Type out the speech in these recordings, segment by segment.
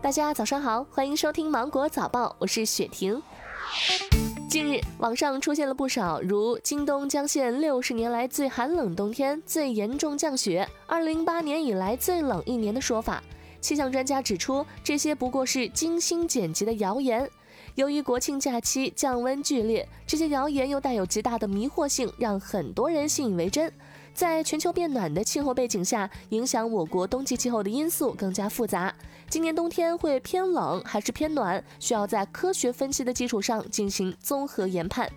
大家早上好，欢迎收听芒果早报，我是雪婷。近日，网上出现了不少如京东将现六十年来最寒冷冬天、最严重降雪、二零零八年以来最冷一年的说法。气象专家指出，这些不过是精心剪辑的谣言。由于国庆假期降温剧烈，这些谣言又带有极大的迷惑性，让很多人信以为真。在全球变暖的气候背景下，影响我国冬季气候的因素更加复杂。今年冬天会偏冷还是偏暖，需要在科学分析的基础上进行综合研判。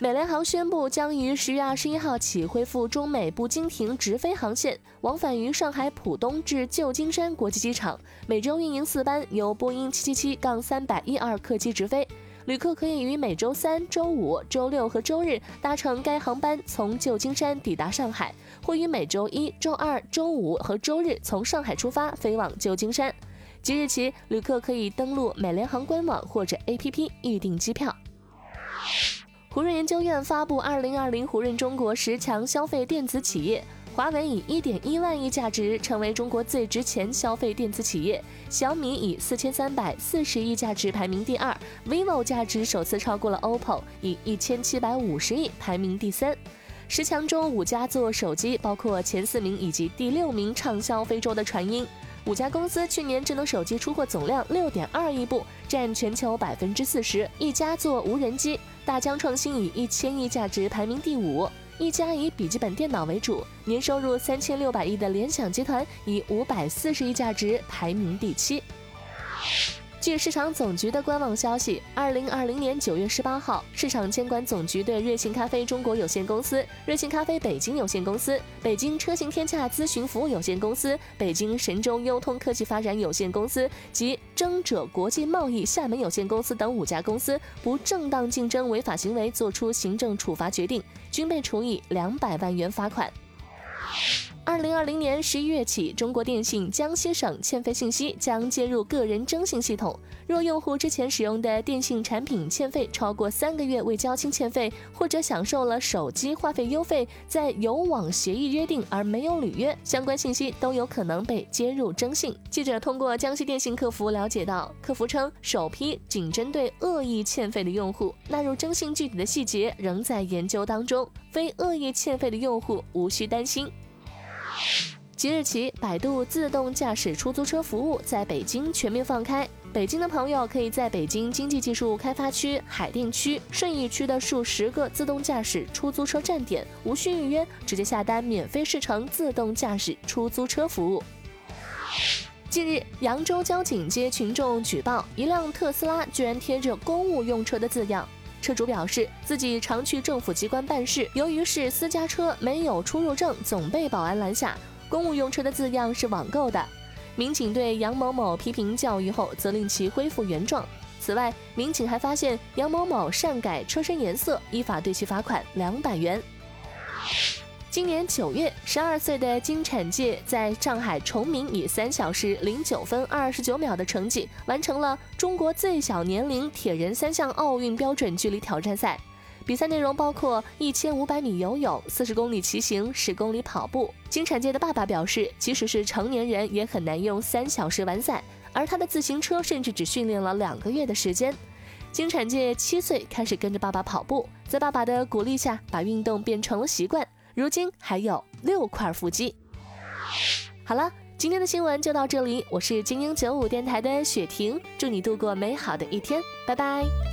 美联航宣布将于十月二十一号起恢复中美不经停直飞航线，往返于上海浦东至旧金山国际机场，每周运营四班由波音七七七杠三百一二客机直飞。旅客可以于每周三、周五、周六和周日搭乘该航班从旧金山抵达上海，或于每周一周二、周五和周日从上海出发飞往旧金山。即日起，旅客可以登录美联航官网或者 APP 预订机票。胡润研究院发布《二零二零胡润中国十强消费电子企业》。华为以一点一万亿价值成为中国最值钱消费电子企业，小米以四千三百四十亿价值排名第二，vivo 价值首次超过了 OPPO，以一千七百五十亿排名第三。十强中五家做手机，包括前四名以及第六名畅销非洲的传音。五家公司去年智能手机出货总量六点二亿部，占全球百分之四十。一家做无人机，大疆创新以一千亿价值排名第五。一家以笔记本电脑为主、年收入三千六百亿的联想集团，以五百四十亿价值排名第七。据市场总局的官网消息，二零二零年九月十八号，市场监管总局对瑞幸咖啡中国有限公司、瑞幸咖啡北京有限公司、北京车行天下咨询服务有限公司、北京神州优通科技发展有限公司及争者国际贸易厦门有限公司等五家公司不正当竞争违法行为作出行政处罚决定，均被处以两百万元罚款。二零二零年十一月起，中国电信江西省欠费信息将接入个人征信系统。若用户之前使用的电信产品欠费超过三个月未交清欠费，或者享受了手机话费优惠，在有网协议约定而没有履约，相关信息都有可能被接入征信。记者通过江西电信客服了解到，客服称首批仅针对恶意欠费的用户纳入征信，具体的细节仍在研究当中，非恶意欠费的用户无需担心。即日起，百度自动驾驶出租车服务在北京全面放开。北京的朋友可以在北京经济技术开发区、海淀区、顺义区的数十个自动驾驶出租车站点，无需预约，直接下单免费试乘自动驾驶出租车服务。近日，扬州交警接群众举报，一辆特斯拉居然贴着“公务用车”的字样。车主表示，自己常去政府机关办事，由于是私家车，没有出入证，总被保安拦下。公务用车的字样是网购的。民警对杨某某批评教育后，责令其恢复原状。此外，民警还发现杨某某擅改车身颜色，依法对其罚款两百元。今年九月，十二岁的金产界在上海崇明以三小时零九分二十九秒的成绩，完成了中国最小年龄铁人三项奥运标准距离挑战赛。比赛内容包括一千五百米游泳、四十公里骑行、十公里跑步。金产界的爸爸表示，即使是成年人也很难用三小时完赛，而他的自行车甚至只训练了两个月的时间。金产界七岁开始跟着爸爸跑步，在爸爸的鼓励下，把运动变成了习惯。如今还有六块腹肌。好了，今天的新闻就到这里。我是精英九五电台的雪婷，祝你度过美好的一天，拜拜。